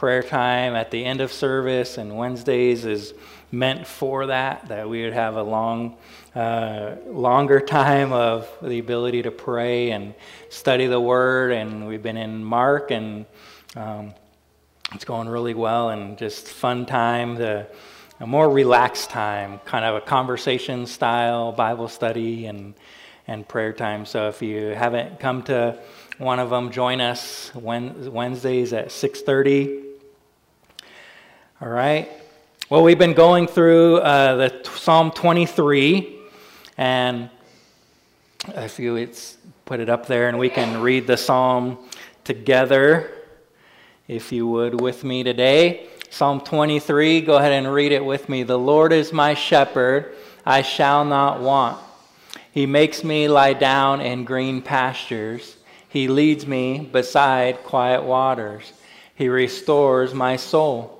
prayer time at the end of service, and Wednesdays is meant for that, that we would have a long, uh, longer time of the ability to pray and study the Word. And we've been in Mark, and um, it's going really well, and just fun time, the, a more relaxed time, kind of a conversation style Bible study and, and prayer time. So if you haven't come to one of them, join us Wednesdays at 6:30. All right. Well, we've been going through uh, the Psalm 23, and if you it's put it up there, and we can read the psalm together, if you would, with me today. Psalm 23. Go ahead and read it with me. The Lord is my shepherd; I shall not want. He makes me lie down in green pastures. He leads me beside quiet waters. He restores my soul.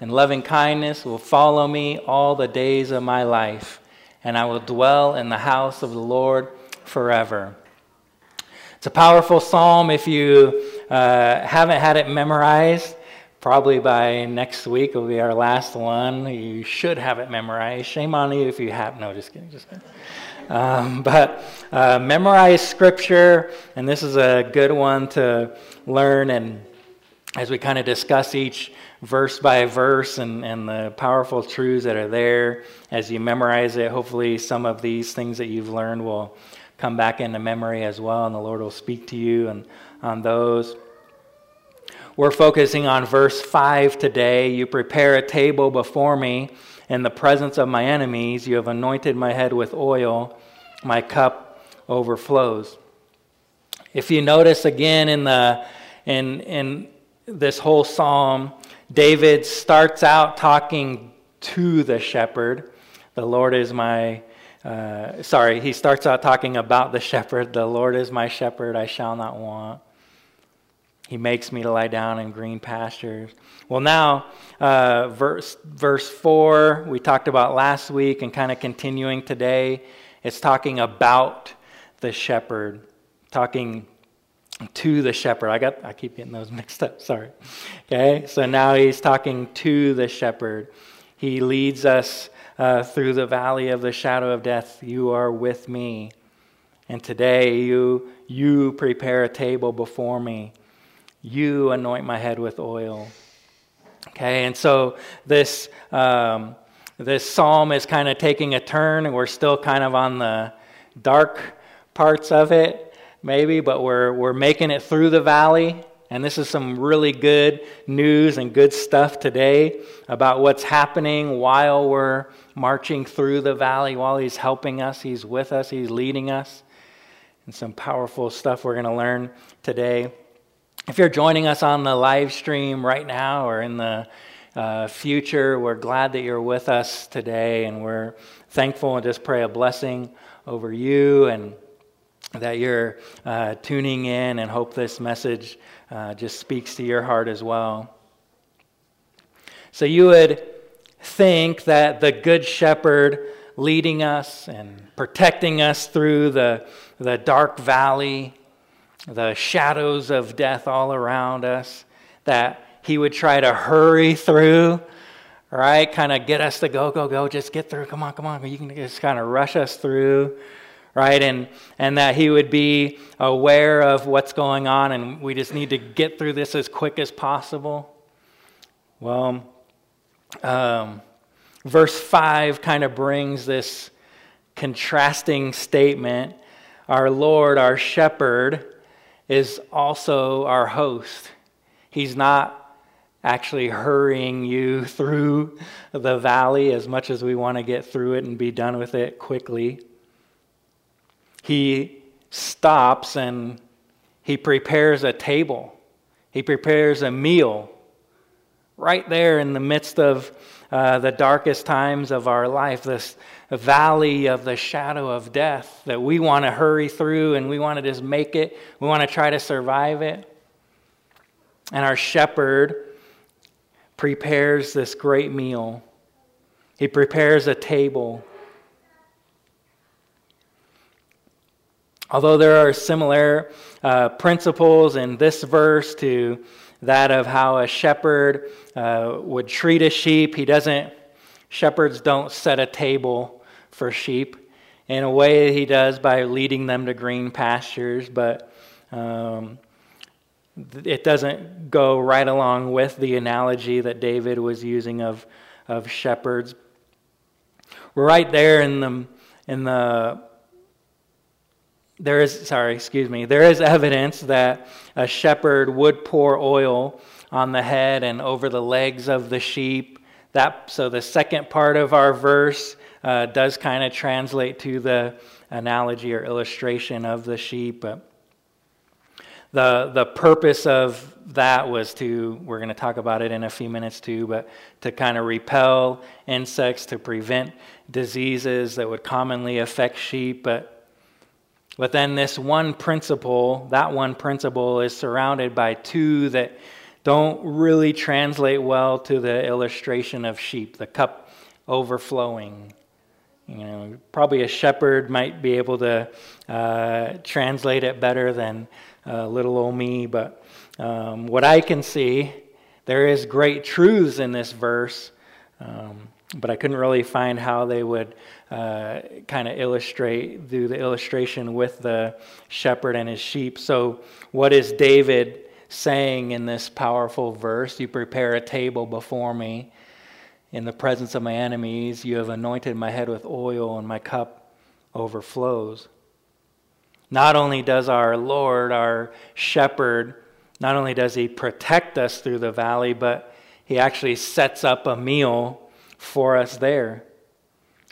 and loving kindness will follow me all the days of my life, and I will dwell in the house of the Lord forever. It's a powerful psalm. If you uh, haven't had it memorized, probably by next week will be our last one. You should have it memorized. Shame on you if you have. No, just kidding. Just kidding. Um, but uh, memorize scripture, and this is a good one to learn. And as we kind of discuss each verse by verse and, and the powerful truths that are there as you memorize it. Hopefully, some of these things that you've learned will come back into memory as well, and the Lord will speak to you and on those. We're focusing on verse 5 today. You prepare a table before me in the presence of my enemies. You have anointed my head with oil. My cup overflows. If you notice again in the in in this whole psalm, David starts out talking to the shepherd. The Lord is my, uh, sorry, he starts out talking about the shepherd. The Lord is my shepherd, I shall not want. He makes me to lie down in green pastures. Well, now, uh, verse, verse 4, we talked about last week and kind of continuing today. It's talking about the shepherd, talking to the shepherd. I got I keep getting those mixed up, sorry. Okay? So now he's talking to the shepherd. He leads us uh, through the valley of the shadow of death. You are with me. And today you you prepare a table before me. You anoint my head with oil. Okay, and so this um, this psalm is kind of taking a turn, and we're still kind of on the dark parts of it maybe, but we're, we're making it through the valley. And this is some really good news and good stuff today about what's happening while we're marching through the valley, while He's helping us, He's with us, He's leading us. And some powerful stuff we're going to learn today. If you're joining us on the live stream right now or in the uh, future, we're glad that you're with us today, and we're thankful and just pray a blessing over you and that you're uh, tuning in and hope this message uh, just speaks to your heart as well. So you would think that the Good Shepherd leading us and protecting us through the, the dark valley, the shadows of death all around us, that he would try to hurry through, right? Kind of get us to go, go, go, just get through. Come on, come on. You can just kind of rush us through right? And, and that he would be aware of what's going on, and we just need to get through this as quick as possible. Well, um, verse 5 kind of brings this contrasting statement Our Lord, our shepherd, is also our host. He's not actually hurrying you through the valley as much as we want to get through it and be done with it quickly he stops and he prepares a table. He prepares a meal right there in the midst of uh, the darkest times of our life, this valley of the shadow of death that we want to hurry through and we want to just make it, we want to try to survive it. And our shepherd prepares this great meal, he prepares a table. Although there are similar uh, principles in this verse to that of how a shepherd uh, would treat a sheep, he doesn't, shepherds don't set a table for sheep. In a way, he does by leading them to green pastures, but um, it doesn't go right along with the analogy that David was using of, of shepherds. We're right there in the, in the there is sorry excuse me there is evidence that a shepherd would pour oil on the head and over the legs of the sheep. That so the second part of our verse uh, does kind of translate to the analogy or illustration of the sheep but the the purpose of that was to we're going to talk about it in a few minutes too but to kind of repel insects to prevent diseases that would commonly affect sheep but but then this one principle, that one principle is surrounded by two that don't really translate well to the illustration of sheep, the cup overflowing. You know, probably a shepherd might be able to uh, translate it better than uh, little old me, but um, what I can see, there is great truths in this verse, um, but I couldn't really find how they would uh, kind of illustrate, do the illustration with the shepherd and his sheep. So, what is David saying in this powerful verse? You prepare a table before me in the presence of my enemies. You have anointed my head with oil, and my cup overflows. Not only does our Lord, our shepherd, not only does he protect us through the valley, but he actually sets up a meal for us there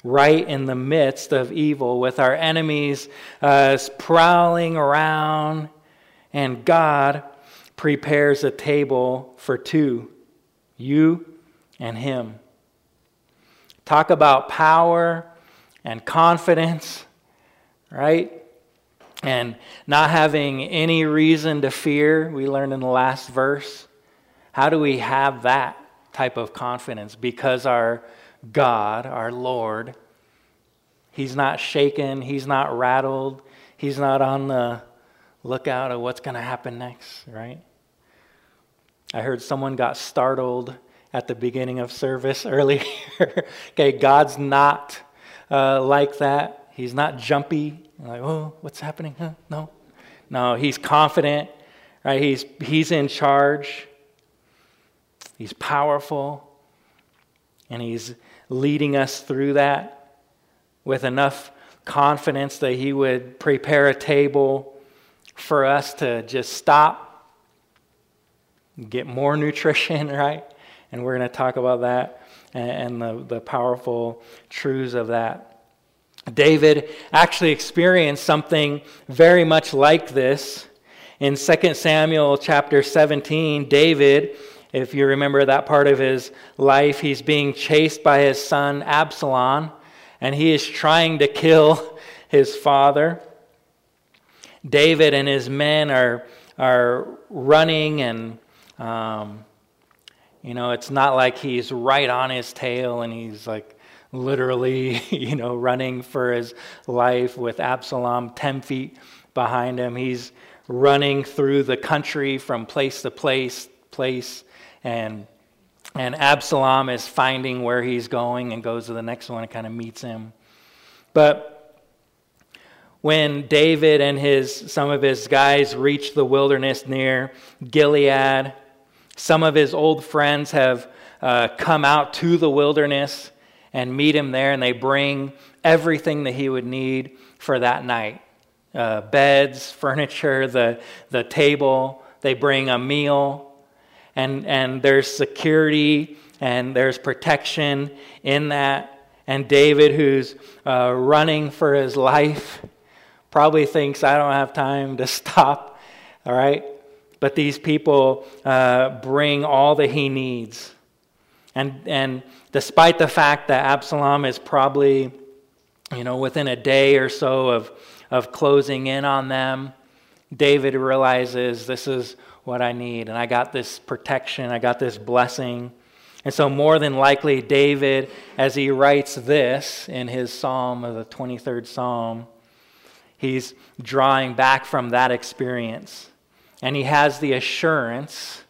right in the midst of evil, with our enemies uh, prowling around, and God prepares a table for two you and Him. Talk about power and confidence, right? And not having any reason to fear, we learned in the last verse. How do we have that type of confidence? Because our God, our Lord. He's not shaken, he's not rattled, he's not on the lookout of what's going to happen next, right? I heard someone got startled at the beginning of service earlier. okay, God's not uh, like that. He's not jumpy, like, oh, what's happening? Huh? No. No, he's confident, right? He's, he's in charge. He's powerful. And he's leading us through that with enough confidence that He would prepare a table for us to just stop, get more nutrition, right? And we're going to talk about that and, the, the powerful truths of that. David actually experienced something very much like this. In 2 Samuel chapter 17, David if you remember that part of his life, he's being chased by his son Absalom, and he is trying to kill his father. David and his men are, are running, and, um, you know, it's not like he's right on his tail and he's like literally, you know, running for his life with Absalom 10 feet behind him. He's running through the country from place to place, place and and Absalom is finding where he's going and goes to the next one and kind of meets him. But when David and his some of his guys reach the wilderness near Gilead, some of his old friends have uh, come out to the wilderness and meet him there, and they bring everything that he would need for that night uh, beds, furniture, the, the table. They bring a meal and, and there's security and there's protection in that. And David, who's uh, running for his life, probably thinks, I don't have time to stop, all right? But these people uh, bring all that he needs. And, and despite the fact that Absalom is probably, you know, within a day or so of, of closing in on them, David realizes this is what I need, and I got this protection, I got this blessing. And so, more than likely, David, as he writes this in his psalm of the 23rd psalm, he's drawing back from that experience. And he has the assurance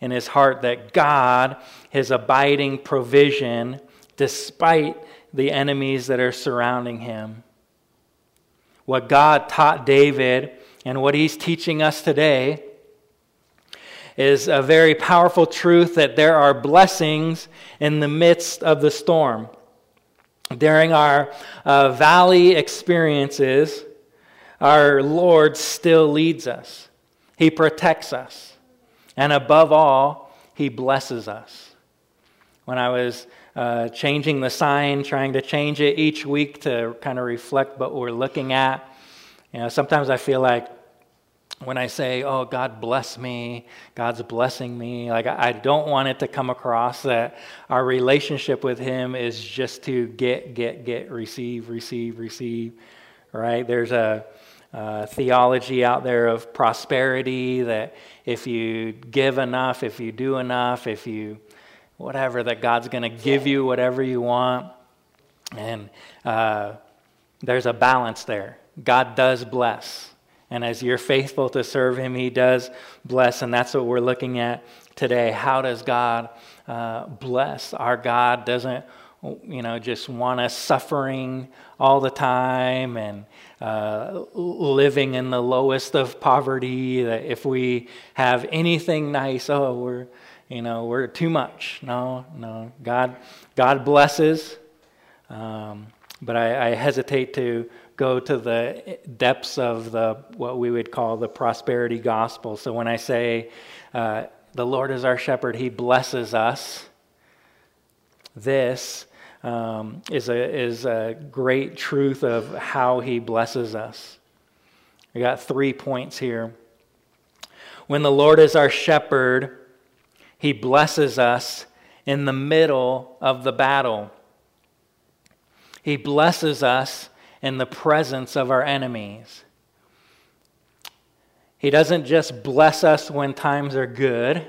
in his heart that God, his abiding provision, despite the enemies that are surrounding him. What God taught David and what he's teaching us today is a very powerful truth that there are blessings in the midst of the storm. During our uh, valley experiences, our Lord still leads us, He protects us, and above all, He blesses us. When I was uh, changing the sign, trying to change it each week to kind of reflect what we're looking at, you know, sometimes I feel like when I say, oh, God bless me, God's blessing me, like I don't want it to come across that our relationship with Him is just to get, get, get, receive, receive, receive, right? There's a, theology out there of prosperity that if you give enough, if you do enough, if you whatever, that God's going to give you whatever you want. And uh, there's a balance there. God does bless. And as you're faithful to serve Him, He does bless. And that's what we're looking at today. How does God uh, bless? Our God doesn't, you know, just want us suffering all the time and uh, living in the lowest of poverty. That if we have anything nice, oh, we're, you know, we're too much. No, no. God, God blesses. Um, but I, I hesitate to go to the depths of the what we would call the prosperity gospel. So when I say uh, the Lord is our shepherd, He blesses us. This um, is a is a great truth of how He blesses us. We got three points here. When the Lord is our shepherd, He blesses us in the middle of the battle. He blesses us in the presence of our enemies. He doesn't just bless us when times are good,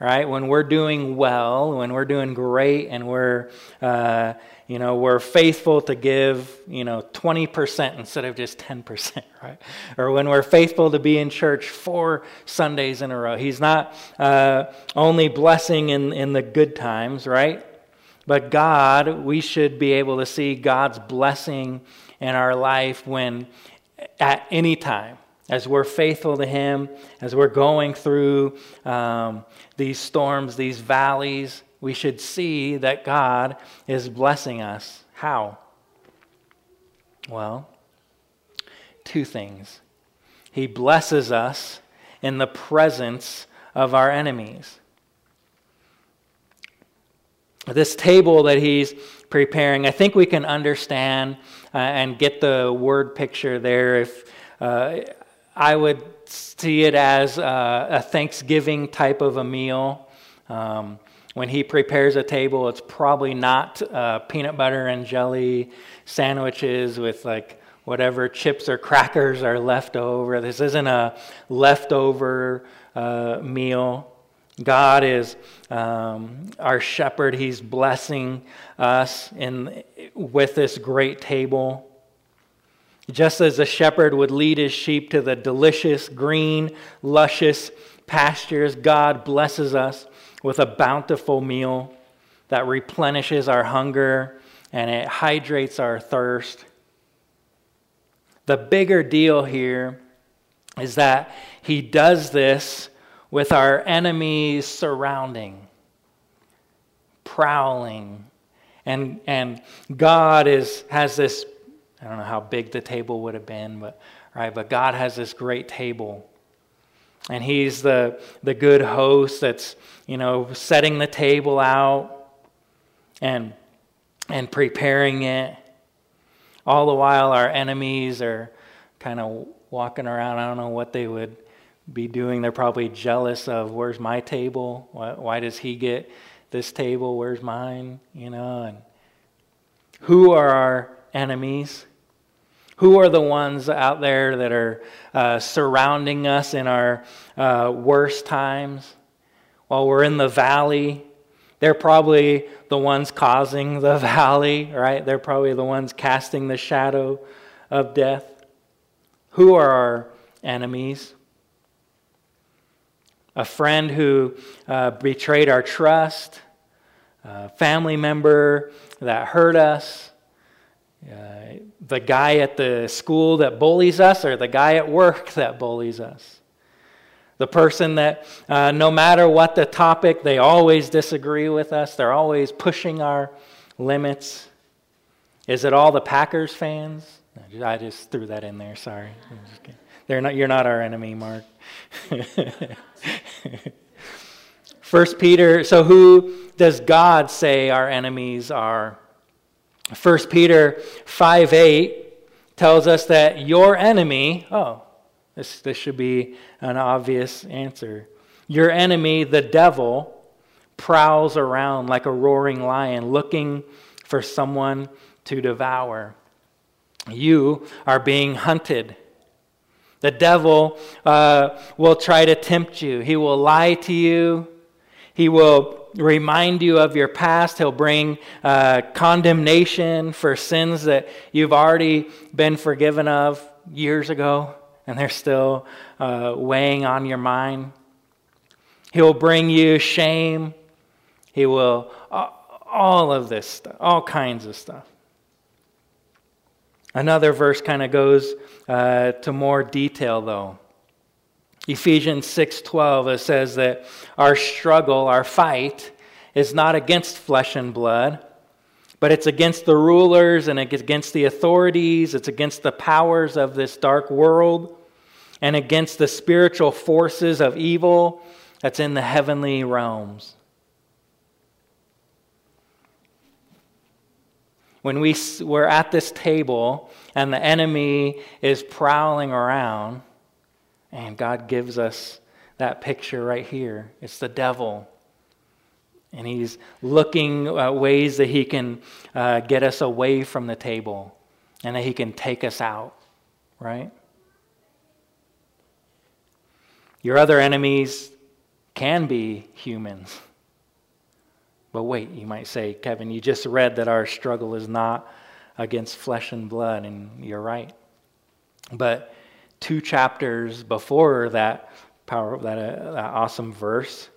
right? When we're doing well, when we're doing great, and we're, uh, you know, we're faithful to give, you know, 20% instead of just 10%, right? Or when we're faithful to be in church four Sundays in a row. He's not uh, only blessing in, in the good times, right? But God, we should be able to see God's blessing in our life when at any time as we're faithful to Him, as we're going through um, these storms, these valleys, we should see that God is blessing us. How? Well, two things. He blesses us in the presence of our enemies. This table that He's preparing, I think we can understand uh, and get the word picture there. If uh, I would see it as uh, a Thanksgiving type of a meal. Um, when he prepares a table, it's probably not uh, peanut butter and jelly sandwiches with like whatever chips or crackers are left over. This isn't a leftover uh, meal. God is um, our shepherd. He's blessing us in, with this great table. Just as a shepherd would lead his sheep to the delicious, green, luscious pastures, God blesses us with a bountiful meal that replenishes our hunger and it hydrates our thirst. The bigger deal here is that he does this with our enemies surrounding, prowling. And, and God is, has this, I don't know how big the table would have been, but, right, but God has this great table. And He's the, the good host that's, you know, setting the table out and, and preparing it. All the while, our enemies are kind of walking around. I don't know what they would be doing. They're probably jealous of where's my table? Why, why does he get this table, where's mine? You know, and who are our enemies? Who are the ones out there that are uh, surrounding us in our uh, worst times? While we're in the valley, they're probably the ones causing the valley, right? They're probably the ones casting the shadow of death. Who are our enemies? A friend who uh, betrayed our trust, a family member that hurt us, uh, the guy at the school that bullies us or the guy at work that bullies us. The person that, uh, no matter what the topic, they always disagree with us. They're always pushing our limits. Is it all the Packers fans? I just threw that in there. Sorry. They're not, you're not our enemy, Mark. First Peter, so who does God say our enemies are? 1 Peter 5 8 tells us that your enemy, oh, this, this should be an obvious answer. Your enemy, the devil, prowls around like a roaring lion looking for someone to devour. You are being hunted. The devil uh, will try to tempt you, he will lie to you, he will remind you of your past. He'll bring uh, condemnation for sins that you've already been forgiven of years ago, and they're still uh, weighing on your mind. He'll bring you shame. He will, all of this stuff, all kinds of stuff. Another verse kind of goes uh, to more detail, though. Ephesians 6:12 it says that our struggle, our fight is not against flesh and blood, but it's against the rulers and against the authorities, it's against the powers of this dark world and against the spiritual forces of evil that's in the heavenly realms. When we, we're at this table and the enemy is prowling around, and God gives us that picture right here. It's the devil. And he's looking at ways that he can uh, get us away from the table and that he can take us out, right? Your other enemies can be humans. But wait, you might say, Kevin, you just read that our struggle is not against flesh and blood, and you're right. But two chapters before that power that, uh, that awesome verse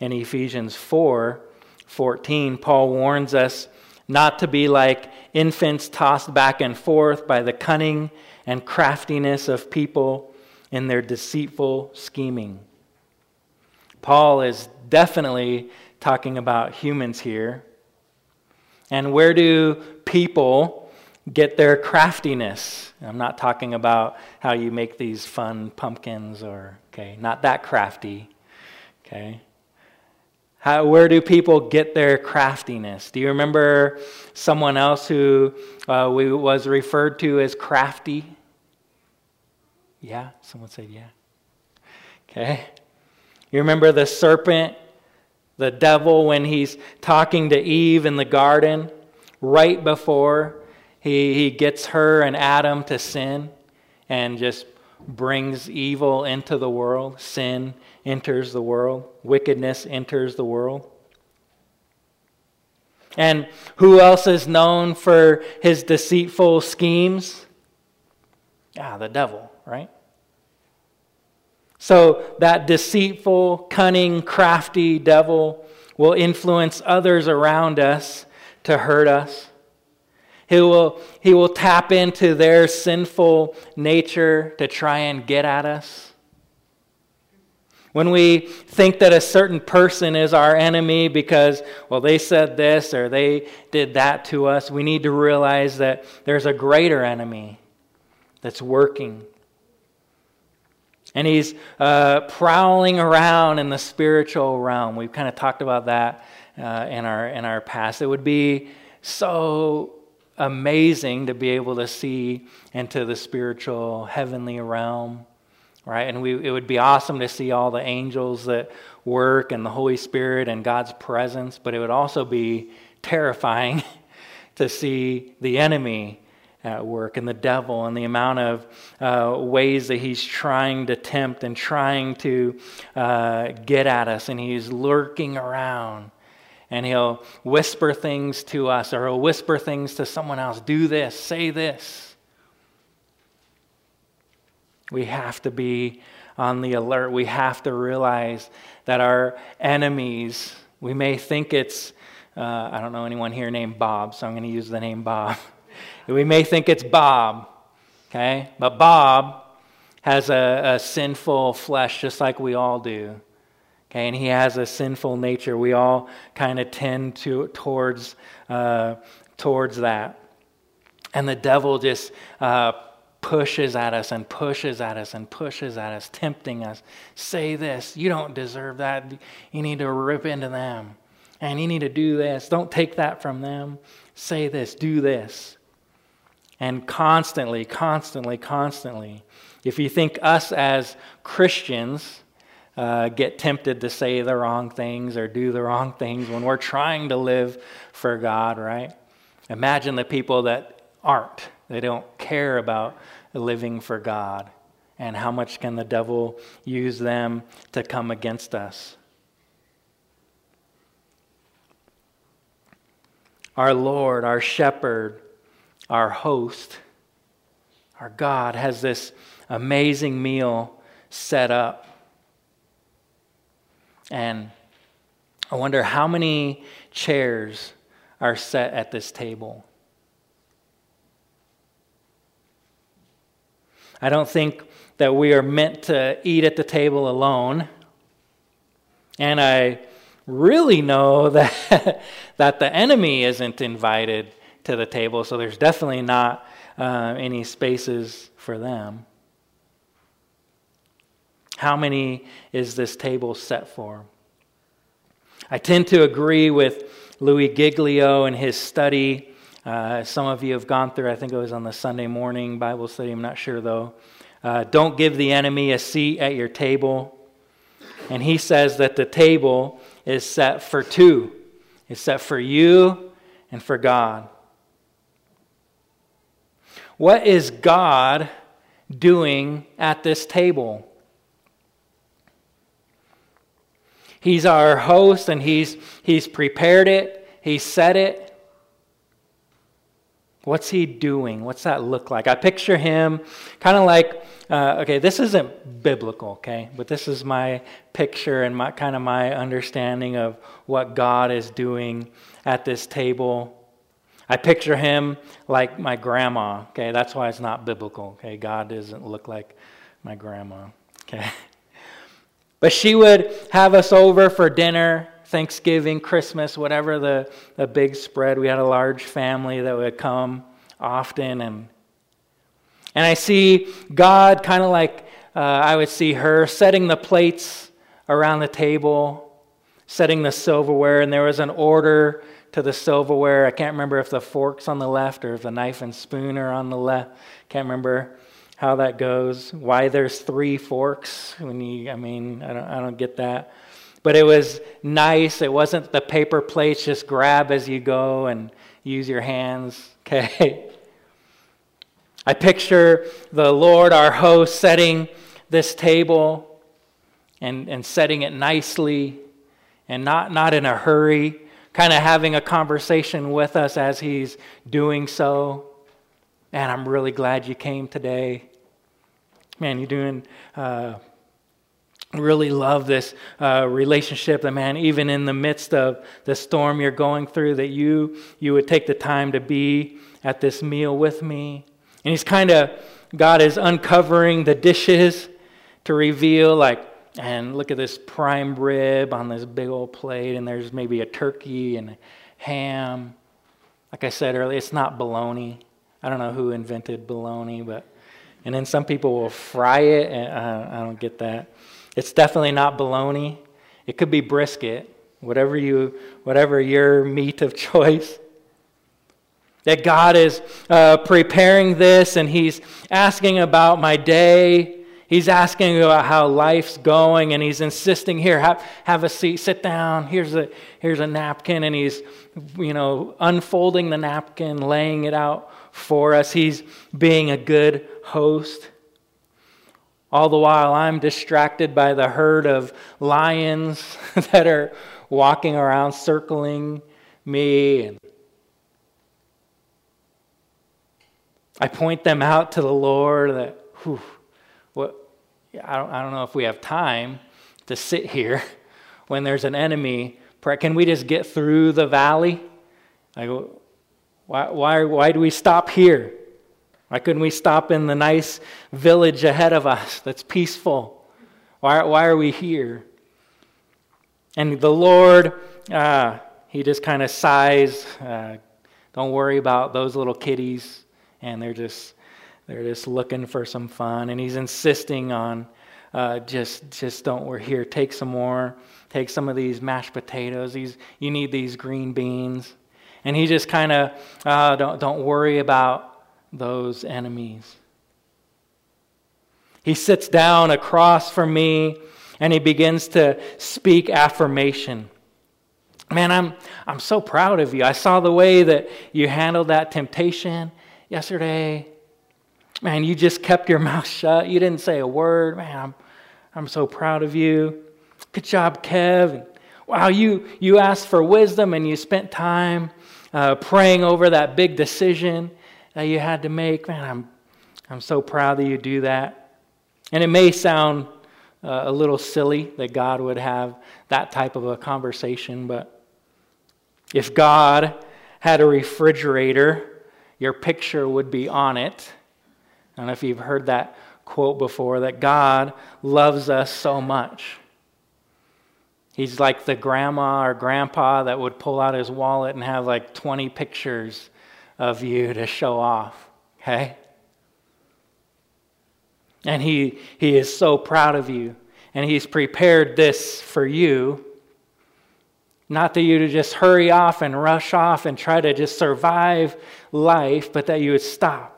in Ephesians 4 14, Paul warns us not to be like infants tossed back and forth by the cunning and craftiness of people in their deceitful scheming. Paul is definitely talking about humans here. And where do people get their craftiness. I'm not talking about how you make these fun pumpkins or, okay, not that crafty, okay? How, where do people get their craftiness? Do you remember someone else who uh, we, was referred to as crafty? Yeah? Someone said yeah. Okay. You remember the serpent, the devil, when he's talking to Eve in the garden right before he, he gets her and Adam to sin and just brings evil into the world. Sin enters the world, wickedness enters the world. And who else is known for his deceitful schemes? Ah, the devil, right? So that deceitful, cunning, crafty devil will influence others around us to hurt us. He will, he will tap into their sinful nature to try and get at us. When we think that a certain person is our enemy because, well, they said this or they did that to us, we need to realize that there's a greater enemy that's working. And he's uh, prowling around in the spiritual realm. We've kind of talked about that uh, in, our, in our past. It would be so amazing to be able to see into the spiritual heavenly realm right? And we, it would be awesome to see all the angels that work and the Holy Spirit and God's presence, but it would also be terrifying to see the enemy at work and the devil and the amount of uh, ways that he's trying to tempt and trying to uh, get at us, and he's lurking around. And he'll whisper things to us, or he'll whisper things to someone else do this, say this. We have to be on the alert. We have to realize that our enemies, we may think it's, uh, I don't know anyone here named Bob, so I'm going to use the name Bob. we may think it's Bob, okay? But Bob has a, a sinful flesh just like we all do. Okay, and he has a sinful nature. We all kind of tend to towards uh, towards that, and the devil just uh, pushes at us and pushes at us and pushes at us, tempting us. Say this, you don't deserve that. You need to rip into them. And you need to do this. Don't take that from them. Say this, do this. And constantly, constantly, constantly, if you think us as Christians uh, get tempted to say the wrong things or do the wrong things when we're trying to live for God, right? Imagine the people that aren't. They don't care about living for God. And how much can the devil use them to come against us? Our Lord, our shepherd, our host, our God has this amazing meal set up. And I wonder how many chairs are set at this table. I don't think that we are meant to eat at the table alone. And I really know that, that the enemy isn't invited to the table, so there's definitely not uh, any spaces for them. How many is this table set for? I tend to agree with Louis Giglio and his study uh, some of you have gone through, I think it was on the Sunday morning Bible study, I'm not sure though. Uh, don't give the enemy a seat at your table. And he says that the table is set for two it's set for you and for God. What is God doing at this table? He's our host and he's, he's prepared it, he set it, What's he doing? What's that look like? I picture him kind of like, uh, okay, this isn't biblical, okay, but this is my picture and my kind of my understanding of what God is doing at this table. I picture him like my grandma, okay, that's why it's not biblical, okay, God doesn't look like my grandma, okay. But she would have us over for dinner Thanksgiving, Christmas, whatever the, the big spread. We had a large family that would come often. And, and I see God kind of like uh, I would see her setting the plates around the table, setting the silverware, and there was an order to the silverware. I can't remember if the fork's on the left or if the knife and spoon are on the left. Can't remember how that goes. Why there's three forks when you, I mean, I don't, I don't get that. But it was nice. It wasn't the paper plates, just grab as you go and use your hands. Okay? I picture the Lord, our host, setting this table and, and setting it nicely and not, not in a hurry, kind of having a conversation with us as he's doing so. And I'm really glad you came today. Man, you're doing. Uh, really love this uh, relationship that man even in the midst of the storm you're going through that you you would take the time to be at this meal with me and he's kind of god is uncovering the dishes to reveal like and look at this prime rib on this big old plate and there's maybe a turkey and a ham like i said earlier it's not bologna i don't know who invented bologna but and then some people will fry it and uh, i don't get that it's definitely not bologna. It could be brisket, whatever you, whatever your meat of choice. That God is uh, preparing this, and He's asking about my day. He's asking about how life's going, and he's insisting, here, have, have a seat, sit down, here's a, here's a napkin, and he's, you know, unfolding the napkin, laying it out for us. He's being a good host. All the while, I'm distracted by the herd of lions that are walking around, circling me. I point them out to the Lord that, whew, I don't, I don't know if we have time to sit here when there's an enemy. Can we just get through the valley? I go, why, why, why do we stop here? Why couldn't we stop in the nice village ahead of us that's peaceful? Why, why are we here? And the Lord, uh, He just kind of sighs. Uh, don't worry about those little kitties. And they're just, they're just looking for some fun. And He's insisting on uh, just, just don't worry. Here, take some more. Take some of these mashed potatoes. These, you need these green beans. And he just kind of, uh, don't, don't worry about those enemies. He sits down across from me and he begins to speak affirmation. Man, I'm, I'm so proud of you. I saw the way that you handled that temptation yesterday. Man, you just kept your mouth shut. You didn't say a word. Man, I'm, I'm so proud of you. Good job, Kev. Wow, you, you asked for wisdom and you spent time uh, praying over that big decision that you had to make. Man, I'm, I'm so proud that you do that. And it may sound uh, a little silly that God would have that type of a conversation, but if God had a refrigerator, your picture would be on it. I don't know if you've heard that quote before that God loves us so much He's like the grandma or grandpa that would pull out his wallet and have like 20 pictures of you to show off, okay? And he, he is so proud of you. And he's prepared this for you. Not that you to just hurry off and rush off and try to just survive life, but that you would stop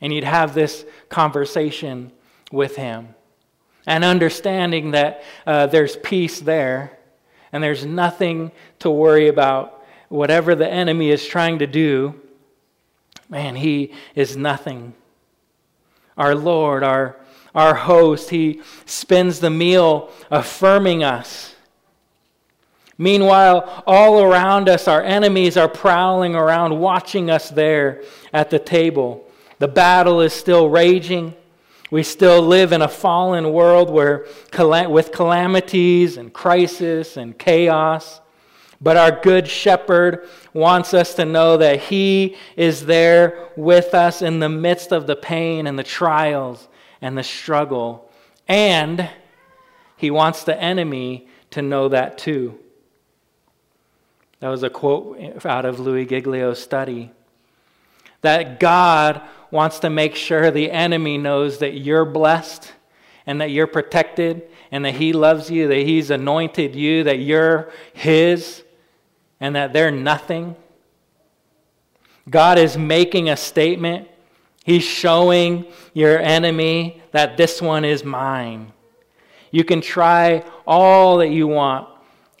and you'd have this conversation with him and understanding that uh, there's peace there and there's nothing to worry about. Whatever the enemy is trying to do, man, he is nothing. Our Lord, our, our host, he spends the meal affirming us. Meanwhile, all around us, our enemies are prowling around, watching us there at the table. The battle is still raging. We still live in a fallen world where, with calamities and crisis and chaos. But our good shepherd wants us to know that he is there with us in the midst of the pain and the trials and the struggle. And he wants the enemy to know that too. That was a quote out of Louis Giglio's study. That God wants to make sure the enemy knows that you're blessed and that you're protected and that he loves you, that he's anointed you, that you're his, and that they're nothing. God is making a statement. He's showing your enemy that this one is mine. You can try all that you want,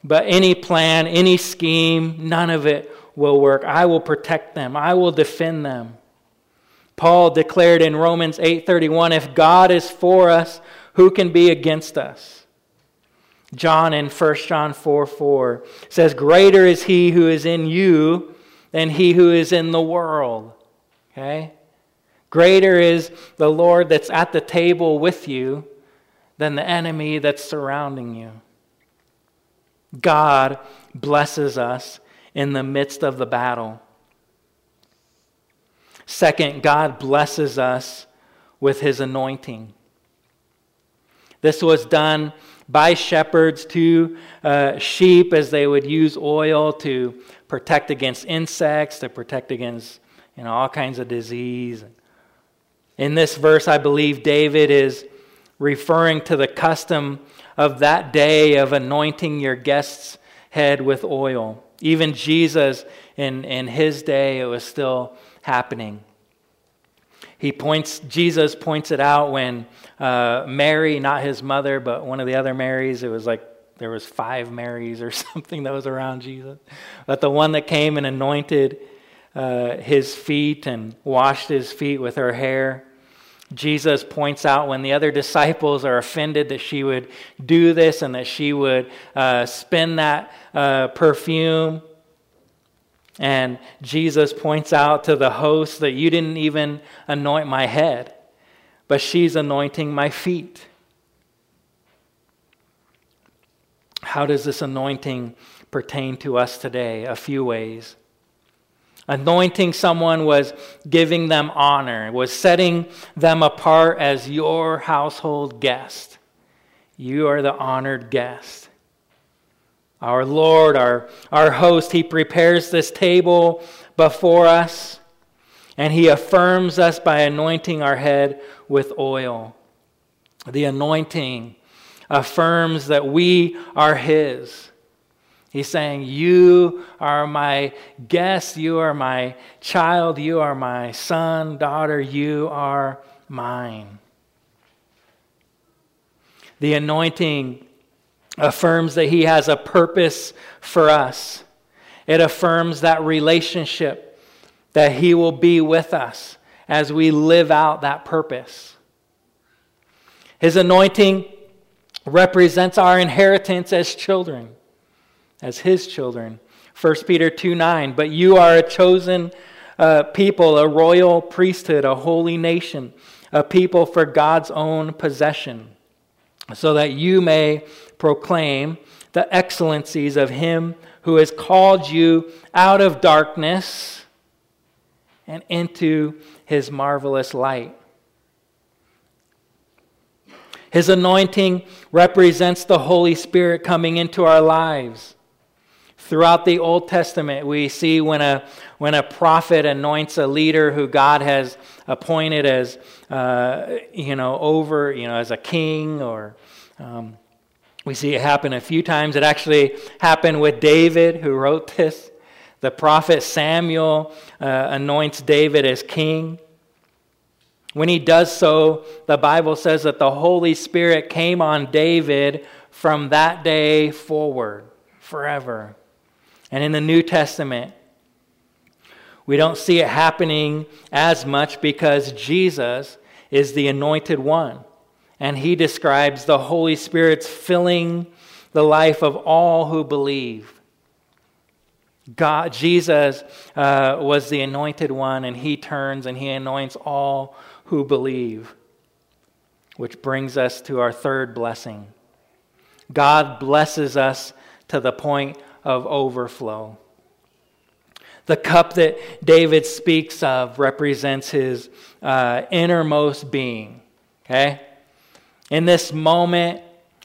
but any plan, any scheme, none of it will work. I will protect them. I will defend them. Paul declared in Romans 8:31, if God is for us, who can be against us? John in 1 John 4 4 says, Greater is he who is in you than he who is in the world. Okay? Greater is the Lord that's at the table with you than the enemy that's surrounding you. God blesses us in the midst of the battle. Second, God blesses us with his anointing. This was done by shepherds to uh, sheep as they would use oil to protect against insects, to protect against you know, all kinds of disease. In this verse, I believe David is referring to the custom of that day of anointing your guest's head with oil. Even Jesus, in, in his day, it was still happening. He points, Jesus points it out when uh, Mary, not his mother, but one of the other Marys, it was like there was five Marys or something that was around Jesus. But the one that came and anointed uh, his feet and washed his feet with her hair. Jesus points out when the other disciples are offended that she would do this and that she would uh, spend that uh, perfume. And Jesus points out to the host that you didn't even anoint my head, but she's anointing my feet. How does this anointing pertain to us today? A few ways. Anointing someone was giving them honor, was setting them apart as your household guest. You are the honored guest. Our Lord, our, our host, He prepares this table before us, and He affirms us by anointing our head with oil. The anointing affirms that we are His. He's saying, You are my guest, you are my child, you are my son, daughter, you are mine. The anointing affirms that He has a purpose for us, it affirms that relationship, that He will be with us as we live out that purpose. His anointing represents our inheritance as children as his children. 1 Peter 2 9, but you are a chosen uh, people, a royal priesthood, a holy nation, a people for God's own possession, so that you may proclaim the excellencies of him who has called you out of darkness and into his marvelous light. His anointing represents the Holy Spirit coming into our lives. Throughout the Old Testament, we see when a, when a prophet anoints a leader who God has appointed as, uh, you know, over, you know, as a king or. Um, we see it happen a few times. It actually happened with David, who wrote this. The prophet Samuel uh, anoints David as king. When he does so, the Bible says that the Holy Spirit came on David from that day forward, forever. And in the New Testament, we don't see it happening as much because Jesus is the anointed one. And he describes the Holy Spirit's filling the life of all who believe. God, Jesus uh, was the anointed one, and he turns and he anoints all who believe. Which brings us to our third blessing. God blesses us to the point of overflow. The cup that David speaks of represents his uh, innermost being. Okay? In this moment,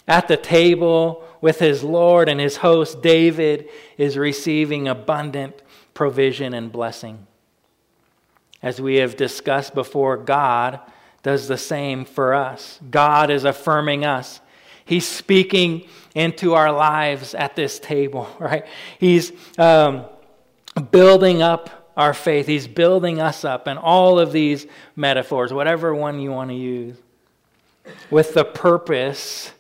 at the table with his Lord and his host, David is receiving abundant provision and blessing. As we have discussed before, God does the same for us. God is affirming us He's speaking into our lives at this table, right? He's um, building up our faith. He's building us up, and all of these metaphors, whatever one you want to use, with the purpose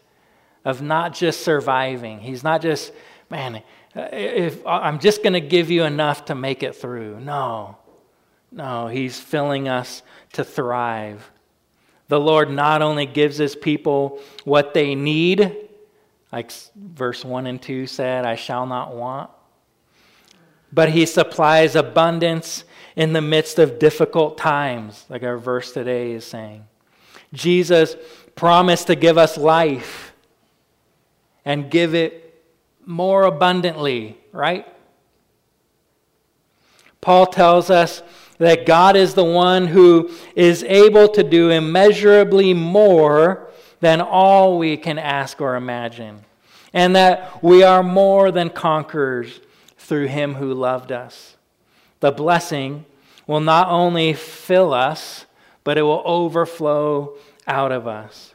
of not just surviving. He's not just, man, if I'm just going to give you enough to make it through. No, no, he's filling us to thrive. The Lord not only gives his people what they need, like verse 1 and 2 said, I shall not want, but he supplies abundance in the midst of difficult times, like our verse today is saying. Jesus promised to give us life and give it more abundantly, right? Paul tells us that God is the one who is able to do immeasurably more than all we can ask or imagine, and that we are more than conquerors through him who loved us. The blessing will not only fill us, but it will overflow out of us.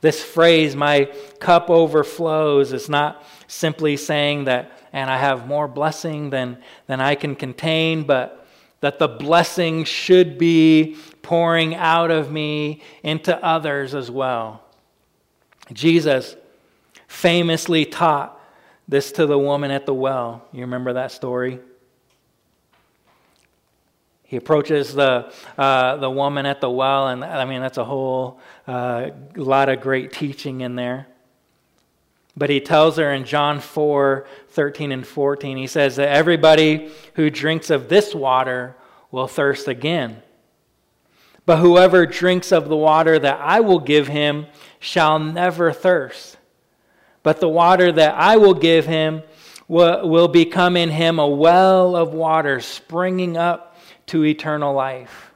This phrase, my cup overflows, is not simply saying that, and I have more blessing than, than I can contain, but that the blessing should be pouring out of me into others as well. Jesus famously taught this to the woman at the well. You remember that story? He approaches the, uh, the woman at the well, and I mean, that's a whole uh, lot of great teaching in there. But he tells her in John 4 13 and 14, he says that everybody who drinks of this water will thirst again. But whoever drinks of the water that I will give him shall never thirst. But the water that I will give him will, will become in him a well of water springing up to eternal life.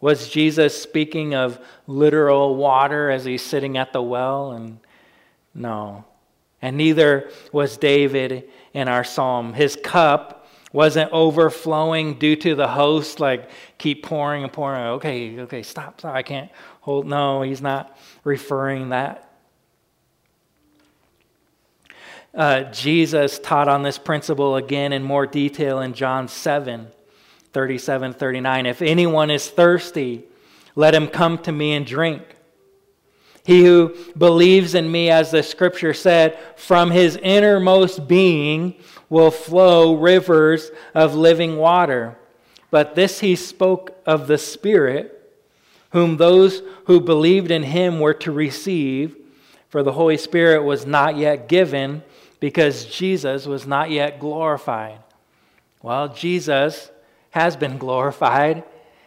Was Jesus speaking of literal water as he's sitting at the well? And no. And neither was David in our psalm. His cup wasn't overflowing due to the host, like keep pouring and pouring. Okay, okay, stop, stop. I can't hold. No, he's not referring that. Uh, Jesus taught on this principle again in more detail in John 7 37 39. If anyone is thirsty, let him come to me and drink. He who believes in me, as the scripture said, from his innermost being will flow rivers of living water. But this he spoke of the Spirit, whom those who believed in him were to receive, for the Holy Spirit was not yet given because Jesus was not yet glorified. Well, Jesus has been glorified.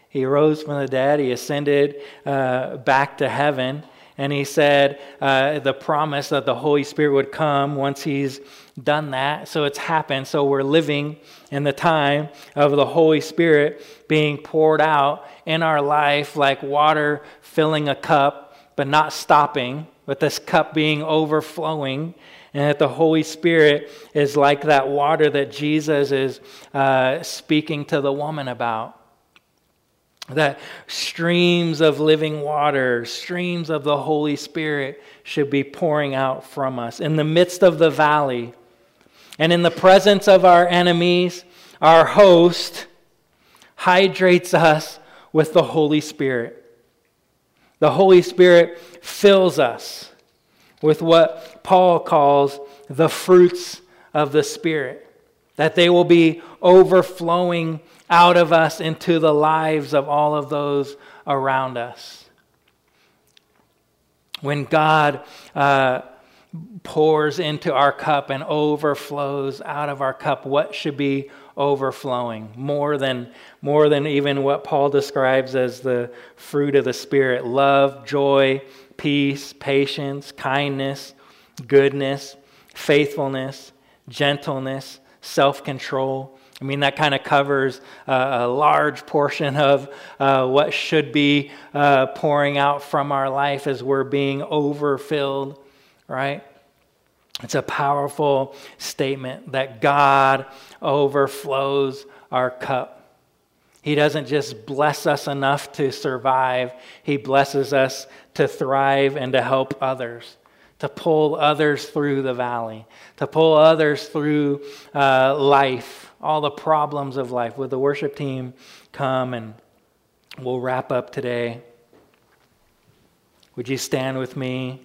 He rose from the dead, he ascended uh, back to heaven. And he said uh, the promise that the Holy Spirit would come once he's done that. So it's happened. So we're living in the time of the Holy Spirit being poured out in our life like water filling a cup, but not stopping, but this cup being overflowing. And that the Holy Spirit is like that water that Jesus is uh, speaking to the woman about that streams of living water, streams of the Holy Spirit should be pouring out from us. In the midst of the valley and in the presence of our enemies, our host hydrates us with the Holy Spirit. The Holy Spirit fills us with what Paul calls the fruits of the Spirit, that they will be overflowing out of us into the lives of all of those around us. When God uh, pours into our cup and overflows out of our cup, what should be overflowing? More than, more than even what Paul describes as the fruit of the Spirit love, joy, peace, patience, kindness, goodness, faithfulness, gentleness, self control. I mean, that kind of covers uh, a large portion of uh, what should be uh, pouring out from our life as we're being overfilled, right? It's a powerful statement that God overflows our cup. He doesn't just bless us enough to survive, He blesses us to thrive and to help others to pull others through the valley, to pull others through uh, life all the problems of life. Would the worship team come and we'll wrap up today? Would you stand with me?